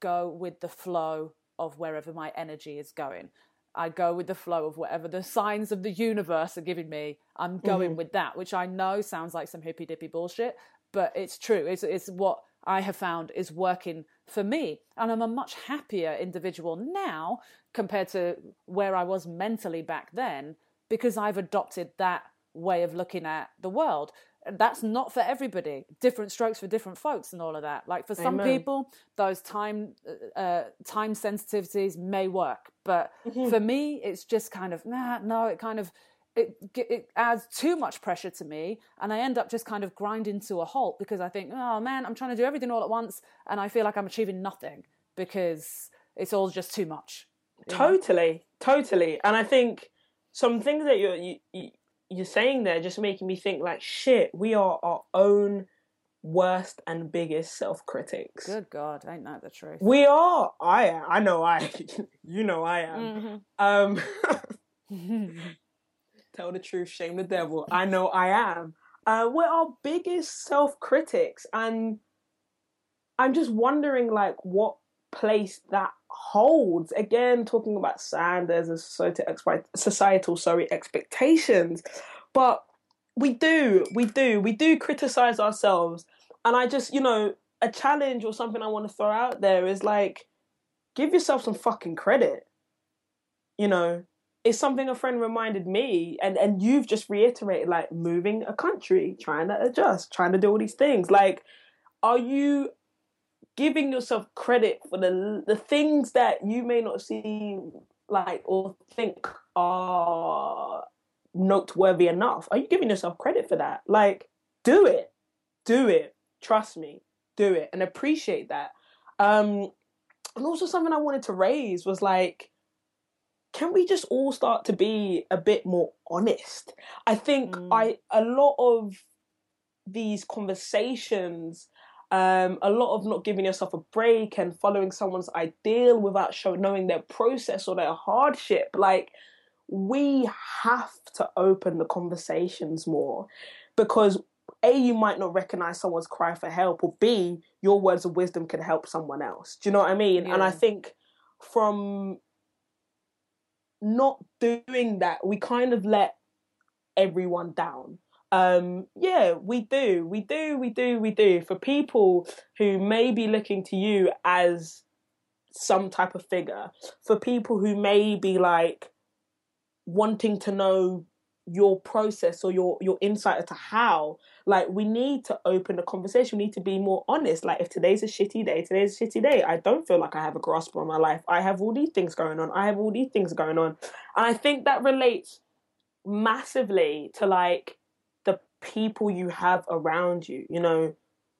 go with the flow of wherever my energy is going. I go with the flow of whatever the signs of the universe are giving me. I'm going mm-hmm. with that, which I know sounds like some hippy dippy bullshit, but it's true. It's, it's what I have found is working for me. And I'm a much happier individual now compared to where I was mentally back then because I've adopted that way of looking at the world. That's not for everybody. Different strokes for different folks, and all of that. Like for some Amen. people, those time uh, time sensitivities may work, but Mm-hmm. for me, it's just kind of nah. No, it kind of it it adds too much pressure to me, and I end up just kind of grinding to a halt because I think, oh man, I'm trying to do everything all at once, and I feel like I'm achieving nothing because it's all just too much. Totally, totally. And I think some things that you're you, you, you're saying there just making me think like shit. We are our own worst and biggest self critics. Good God, ain't that the truth? We are. I am. I know. I. you know. I am. Um. tell the truth, shame the devil. I know. I am. Uh, we're our biggest self critics, and I'm just wondering, like, what place that holds. Again, talking about Sanders and societal, societal, sorry, expectations, but we do, we do, we do criticize ourselves, and I just, you know, a challenge or something I want to throw out there is like, give yourself some fucking credit. You know, it's something a friend reminded me, and and you've just reiterated, like moving a country, trying to adjust, trying to do all these things. Like, are you giving yourself credit for the the things that you may not see like or think are noteworthy enough? Are you giving yourself credit for that? Like, do it, do it. Trust me, do it, and appreciate that. Um, and also something I wanted to raise was like, can we just all start to be a bit more honest? I think I a lot of these conversations um, a lot of not giving yourself a break and following someone's ideal without show, knowing their process or their hardship. Like, we have to open the conversations more because A, you might not recognize someone's cry for help, or B, your words of wisdom can help someone else. Do you know what I mean? And I think from not doing that, we kind of let everyone down. Um, yeah, we do, we do, we do, we do. For people who may be looking to you as some type of figure, for people who may be like wanting to know your process or your your insight as to how like we need to open the conversation. We need to be more honest. Like if today's a shitty day today's a shitty day. I don't feel like i have a grasp on my life. I have all these things going on. I have all these things going on. And i think that relates massively to like people you have around you you know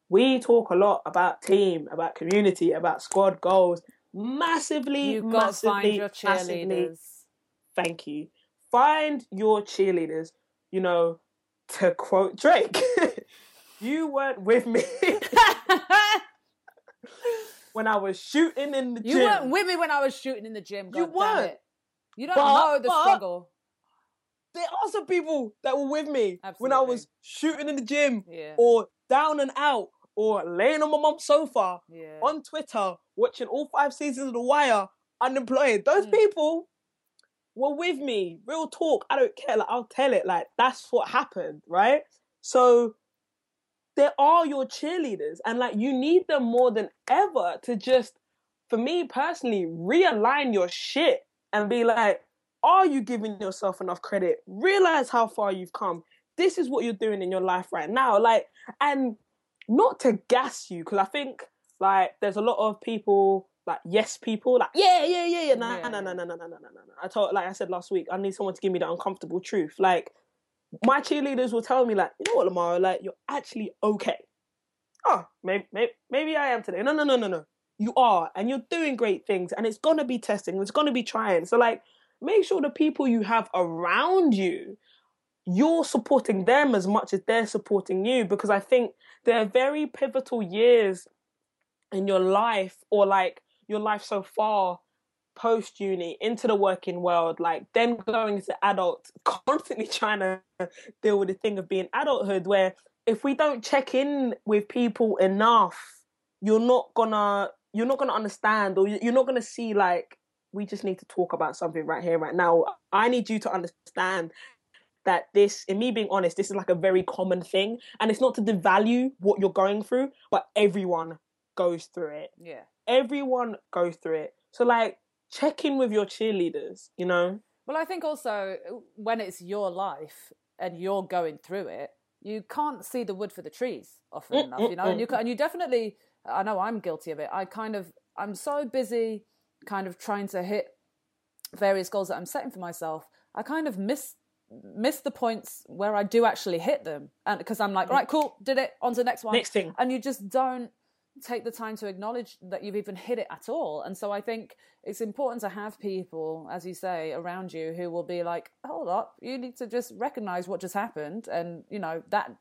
we talk a lot about team about community about squad goals massively You've got to massively find your massively cheerleaders. thank you. Find your cheerleaders. You know, to quote Drake, you weren't with me when I was shooting in the You gym. You weren't with me when I was shooting in the gym. You God damn weren't. You don't But- know the but- struggle. There are some people that were with me when I was shooting in the gym Yeah. or down and out or laying on my mum's sofa Yeah. on Twitter watching all five seasons of The Wire unemployed. Those Mm. people were with me. Real talk. I don't care. Like I'll tell it. Like that's what happened, right? So there are your cheerleaders, and like you need them more than ever to just, for me personally, realign your shit and be like, are you giving yourself enough credit? Realize how far you've come. this is what you're doing in your life right now. Like, and not to gas you, because I think like there's a lot of people like yes people like yeah yeah yeah yeah no no no no no no no no no I told like I said last week I need someone to give me the uncomfortable truth. Like my cheerleaders will tell me like you know what Lamar? Like you're actually okay. Oh maybe, maybe maybe I am today. No no no no no. You are and you're doing great things and it's gonna be testing it's gonna be trying. So like make sure the people you have around you you're supporting them as much as they're supporting you because I think they're very pivotal years in your life or like your life so far post uni into the working world, like then going to adult, constantly trying to deal with the thing of being adulthood, where if we don't check in with people enough, you're not gonna you're not gonna understand or you're not gonna see like we just need to talk about something right here right now. I need you to understand that this, in me being honest, this is like a very common thing, and it's not to devalue what you're going through, but everyone goes through it. Yeah everyone goes through it. So like check in with your cheerleaders, you know? Well, I think also uh, when it's your life and you're going through it, you can't see the wood for the trees often mm, enough, mm, you know. Mm. And you and you definitely, I know I'm guilty of it. I kind of, I'm so busy, kind of trying to hit various goals that I'm setting for myself. I kind of miss miss the points where I do actually hit them, and because I'm like, mm. right, cool, did it, on to the next one. Next thing, and you just don't take the time to acknowledge that you've even hit it at all. And so I think it's important to have people, as you say, around you who will be like, hold up, you need to just recognize what just happened. And, you know, that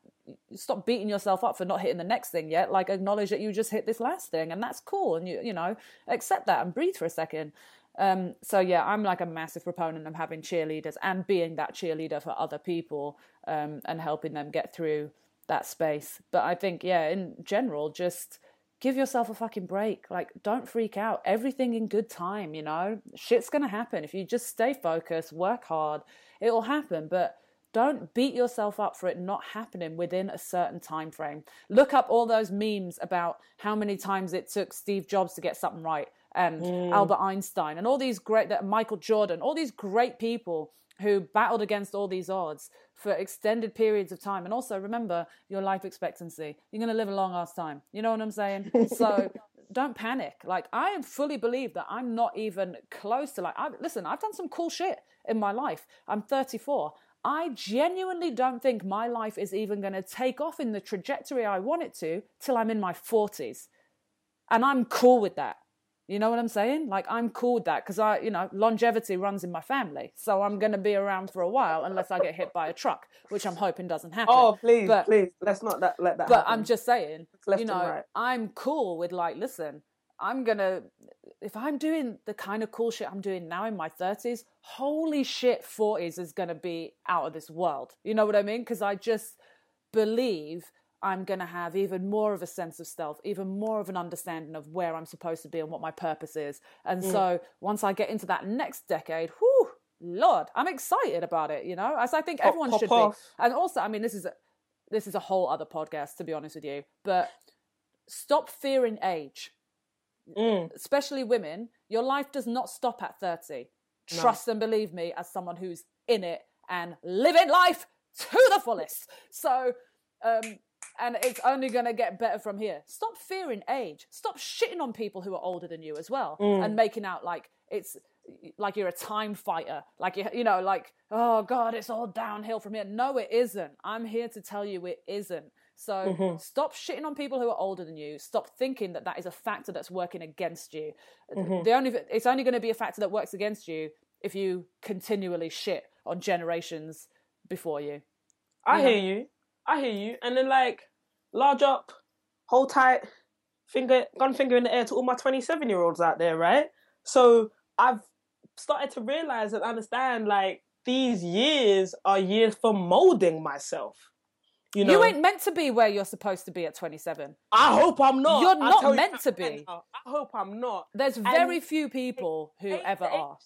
stop beating yourself up for not hitting the next thing yet. Like acknowledge that you just hit this last thing and that's cool. And you, you know, accept that and breathe for a second. Um, so yeah, I'm like a massive proponent of having cheerleaders and being that cheerleader for other people um, and helping them get through that space. But I think, yeah, in general, just give yourself a fucking break. Like, don't freak out. Everything in good time, you know? Shit's gonna happen. If you just stay focused, work hard, it'll happen. But don't beat yourself up for it not happening within a certain time frame. Look up all those memes about how many times it took Steve Jobs to get something right and mm. Albert Einstein and all these great that Michael Jordan, all these great people who battled against all these odds for extended periods of time. And also remember your life expectancy. You're going to live a long ass time. You know what I'm saying? So don't panic. Like I fully believe that I'm not even close to like, I, listen, I've done some cool shit in my life. I'm 34. I genuinely don't think my life is even going to take off in the trajectory I want it to till I'm in my 40s. And I'm cool with that. You know what I'm saying? Like I'm cool with that because I, you know, longevity runs in my family, so I'm going to be around for a while unless I get hit by a truck, which I'm hoping doesn't happen. Oh, please, but, please, let's not that, let that. But happen. I'm just saying, you know, right. I'm cool with like, listen, I'm gonna, if I'm doing the kind of cool shit I'm doing now in my 30s, holy shit, 40s is gonna be out of this world. You know what I mean? Because I just believe I'm going to have even more of a sense of self, even more of an understanding of where I'm supposed to be and what my purpose is. And mm. so once I get into that next decade, whoo, Lord, I'm excited about it, you know, as I think everyone pop, should pop be. And also, I mean, this is a, this is a whole other podcast, to be honest with you, but stop fearing age. Mm. Especially women, your life does not stop at 30. No. Trust and believe me, as someone who's in it and living life to the fullest. So, um, and it's only going to get better from here. Stop fearing age. Stop shitting on people who are older than you as well, mm. and making out like it's like you're a time fighter. Like you, you know, like oh god, it's all downhill from here. No, it isn't. I'm here to tell you it isn't. So mm-hmm. stop shitting on people who are older than you. Stop thinking that that is a factor that's working against you. Mm-hmm. The only it's only going to be a factor that works against you if you continually shit on generations before you. I you know? hear you. I hear you. And then like large up, hold tight, finger gun finger in the air to all my 27 year olds out there, right? So I've started to realize and understand like these years are years for molding myself. You, know? you ain't meant to be where you're supposed to be at 27. I hope I'm not. You're not meant you, to be. I hope I'm not. There's very and few people who ever are.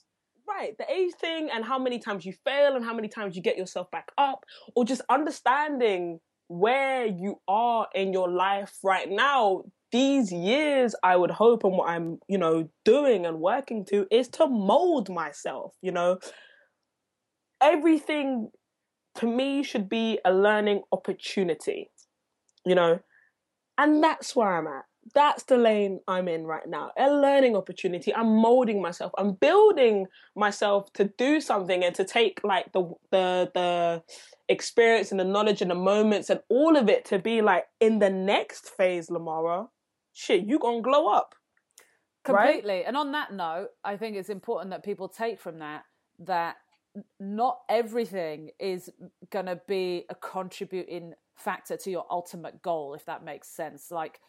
Right, the age thing and how many times you fail and how many times you get yourself back up, or just understanding where you are in your life right now. These years i would hope and what i'm you know doing and working to is to mold myself you know. Everything to me should be a learning opportunity, you know, and that's where I'm at. That's the lane I'm in right now. A learning opportunity. I'm molding myself. I'm building myself to do something and to take like the the the experience and the knowledge and the moments and all of it to be like in the next phase, Lamara. Shit, you gonna glow up. Completely. Right? And on that note, I think it's important that people take from that that not everything is to be a contributing factor to your ultimate goal if that makes sense like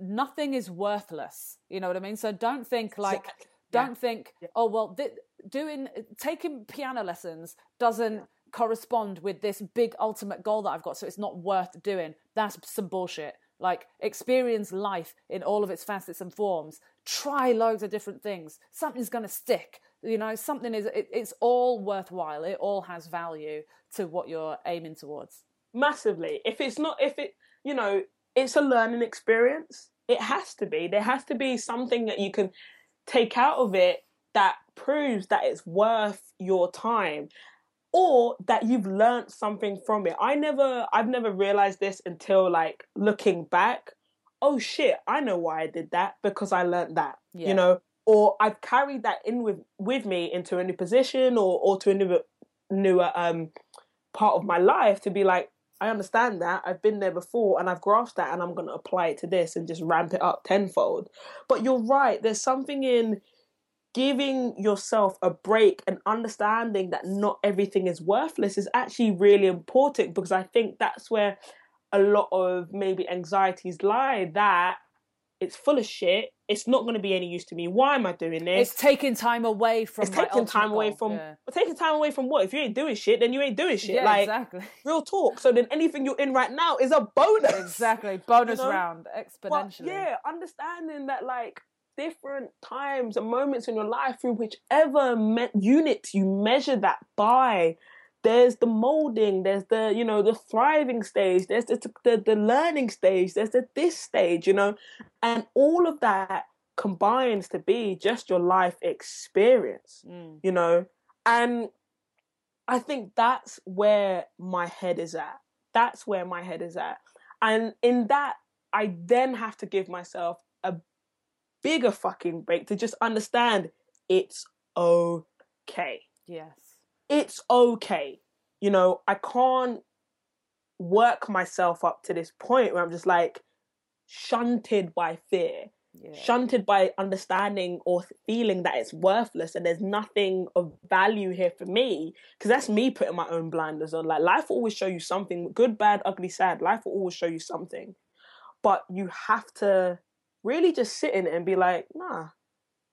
nothing is worthless you know what i mean? So don't think like exactly. don't think yeah. oh well th- doing taking piano lessons doesn't yeah. correspond with this big ultimate goal that i've got so it's not worth doing. That's some bullshit. Like experience life in all of its facets and forms. Try loads of different things. Something's going to stick you know? Something is it, it's all worthwhile. It all has value to what you're aiming towards. Massively. If it's not if it you know it's a learning experience. It has to be. There has to be something that you can take out of it that proves that it's worth your time or that you've learned something from it. I never i've never realized this until like looking back. Oh shit i know why i did that because i learned that yeah. you know? Or I've carried that in with with me into a new position or or to a new newer um part of my life to be like I understand that I've been there before and I've grasped that and I'm going to apply it to this and just ramp it up tenfold. But you're right, there's something in giving yourself a break and understanding that not everything is worthless is actually really important because I think that's where a lot of maybe anxieties lie that it's full of shit. It's not going to be any use to me. Why am I doing this? It's taking time away from. It's taking time away from. Yeah. taking time away from what? If you ain't doing shit, then you ain't doing shit. Yeah, like exactly. real talk. So then anything you're in right now is a bonus. Exactly, bonus you know? round exponentially. But yeah, understanding that like different times and moments in your life through whichever me- unit you measure that by there's the molding there's the you know the thriving stage there's the, the, the learning stage there's the this stage you know? And all of that combines to be just your life experience mm. you know? And i think that's where my head is at. That's where my head is at. And in that i then have to give myself a bigger fucking break to just understand it's okay. Yes it's okay. You know, I can't work myself up to this point where I'm just like shunted by fear, yeah. shunted by understanding or feeling that it's worthless and there's nothing of value here for me. Because that's me putting my own blinders on. Like, life will always show you something good, bad, ugly, sad. Life will always show you something. But you have to really just sit in it and be like, nah,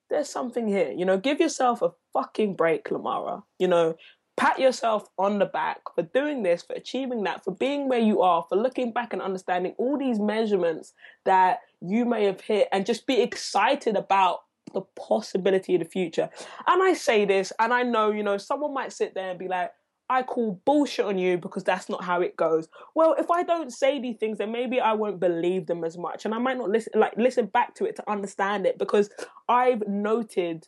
there's something here. You know, give yourself a fucking break, Lamara. You know, pat yourself on the back for doing this, for achieving that, for being where you are, for looking back and understanding all these measurements that you may have hit, and just be excited about the possibility of the future. And I say this, and I know, you know, someone might sit there and be like, I call bullshit on you because that's not how it goes. Well, if I don't say these things, then maybe I won't believe them as much, and I might not listen, like listen back to it to understand it because I've noted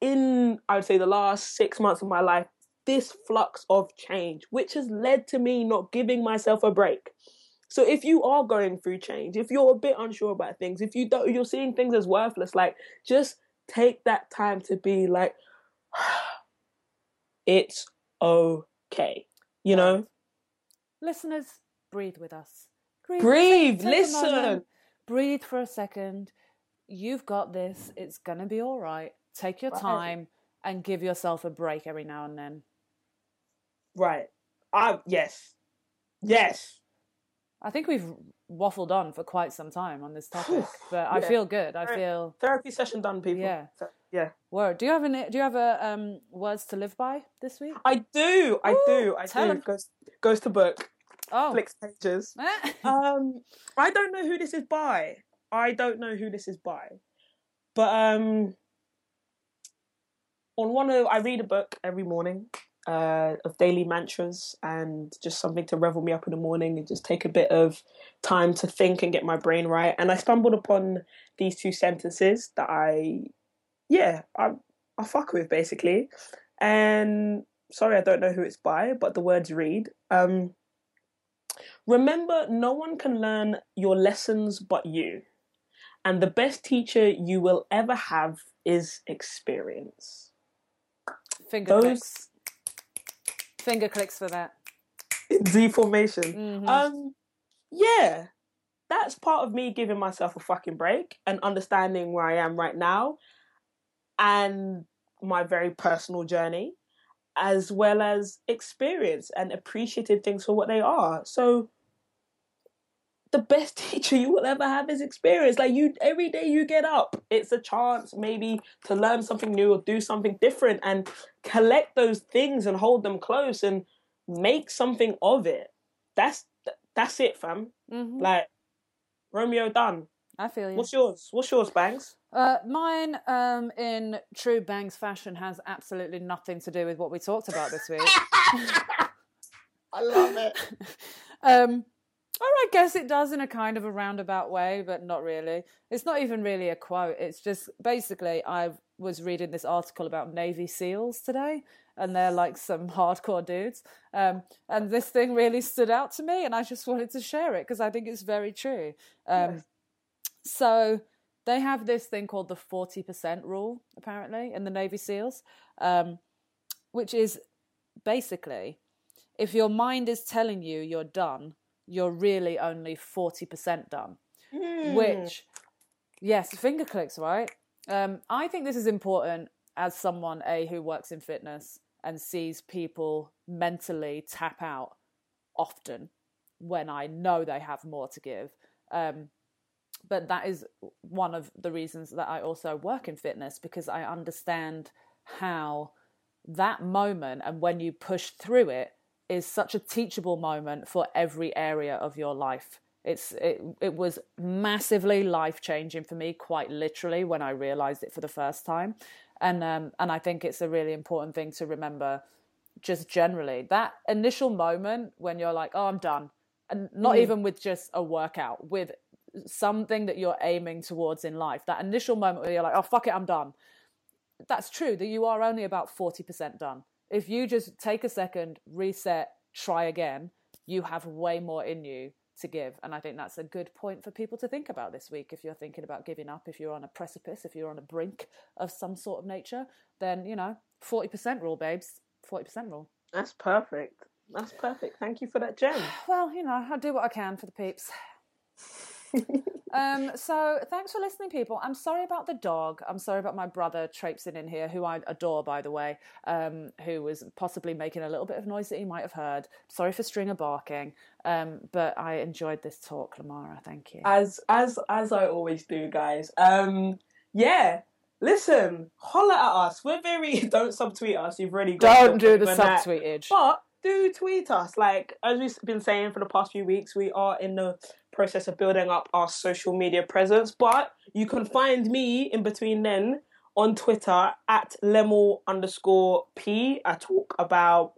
in I would say the last six months of my life this flux of change, which has led to me not giving myself a break. So if you are going through change, if you're a bit unsure about things, if you don't, you're seeing things as worthless, like just take that time to be like, it's okay. You know? Listeners, breathe with us. Breathe, breathe listen. Breathe for a second. You've got this. It's to be all right. Take your time and give yourself a break every now and then. Right. I yes. Yes. I think we've waffled on for quite some time on this topic, but yeah. I feel good. I feel therapy session done, people. Yeah, yeah. Word. Do you have any? Do you have a um words to live by this week? I do. I Ooh, do. I do. Them. Goes goes to book. Oh, flicks pages. um, I don't know who this is by. I don't know who this is by, but um, on one of I read a book every morning uh, of daily mantras and just something to revel me up in the morning and just take a bit of time to think and get my brain right. And I stumbled upon these two sentences that I, yeah, I I fuck with basically. And sorry, I don't know who it's by, but the words read. Um, remember, no one can learn your lessons but you. And the best teacher you will ever have is experience. Finger Those- clicks. Finger clicks for that. Z formation. Mhm. Um, yeah, that's part of me giving myself a fucking break and understanding where I am right now and my very personal journey, as well as experience and appreciating things for what they are. So, the best teacher you will ever have is experience. Like you, every day you get up, it's a chance maybe to learn something new or do something different, and collect those things and hold them close and make something of it. That's that's it, fam. Mhm. Like Romeo done. I feel you. What's yours? What's yours, Bangs? Uh, mine, um, in true Bangs fashion, has absolutely nothing to do with what we talked about this week. I love it. um, or I guess it does in a kind of a roundabout way, but not really. It's not even really a quote. It's just basically I was reading this article about Navy SEALs today, and they're like some hardcore dudes. Um, and this thing really stood out to me, and I just wanted to share it because I think it's very true. Um, So they have this thing called the 40% rule, apparently, in the Navy SEALs, um, which is basically if your mind is telling you you're done, you're really only 40% done. Which, yes, finger clicks, right? Um, I think this is important as someone, A, who works in fitness and sees people mentally tap out often when I know they have more to give. Um, but that is one of the reasons that I also work in fitness because I understand how that moment and when you push through it is such a teachable moment for every area of your life. It's it, it was massively life changing for me, quite literally, when I realized it for the first time, and um, and I think it's a really important thing to remember, just generally that initial moment when you're like, oh, I'm done, and not even with just a workout, with something that you're aiming towards in life. That initial moment where you're like, oh, fuck it, I'm done. That's true that you are only about 40% done. If you just take a second, reset, try again, you have way more in you to give. And I think that's a good point for people to think about this week. If you're thinking about giving up, if you're on a precipice, if you're on a brink of some sort of nature, then, you know, 40% rule, babes. 40% rule. That's perfect. That's perfect. Thank you for that gem. Well, you know, I'll do what I can for the peeps. Um, so thanks for listening, people. I'm sorry about the dog. I'm sorry about my brother traipsing in here, who I adore, by the way, um, who was possibly making a little bit of noise that he might have heard. Sorry for Stringer barking, um, but I enjoyed this talk, Lamara. Thank you. As as as I always do, guys. Um, yeah. Listen, holler at us. We're very don't subtweet us. You've already got Don't do the that. subtweetage. But do tweet us. Like as we've been saying for the past few weeks, we are in the process of building up our social media presence. But you can find me in between then on Twitter at lemel underscore p. I talk about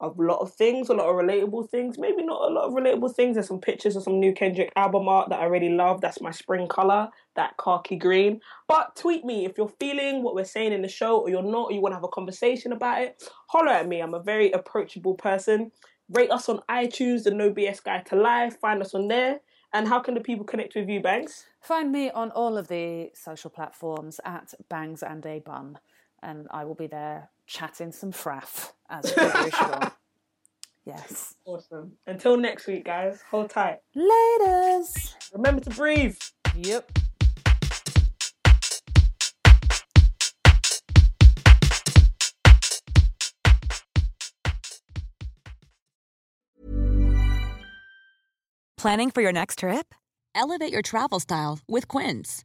a lot of things, a lot of relatable things. Maybe not a lot of relatable things. There's some pictures of some new Kendrick album art that I really love. That's my spring color, that khaki green. But tweet me if you're feeling what we're saying in the show, or you're not, or you want to have a conversation about it. Holler at me. I'm a very approachable person. Rate us on iTunes, the No BS Guide to Life. Find us on there. And how can the people connect with you, Bangs? Find me on all of the social platforms at Bangs and a Bun, and I will be there chatting some fraff as per usual. Yes. Awesome. Until next week, guys. Hold tight. Laters. Remember to breathe. Yep. Planning for your next trip? Elevate your travel style with Quince.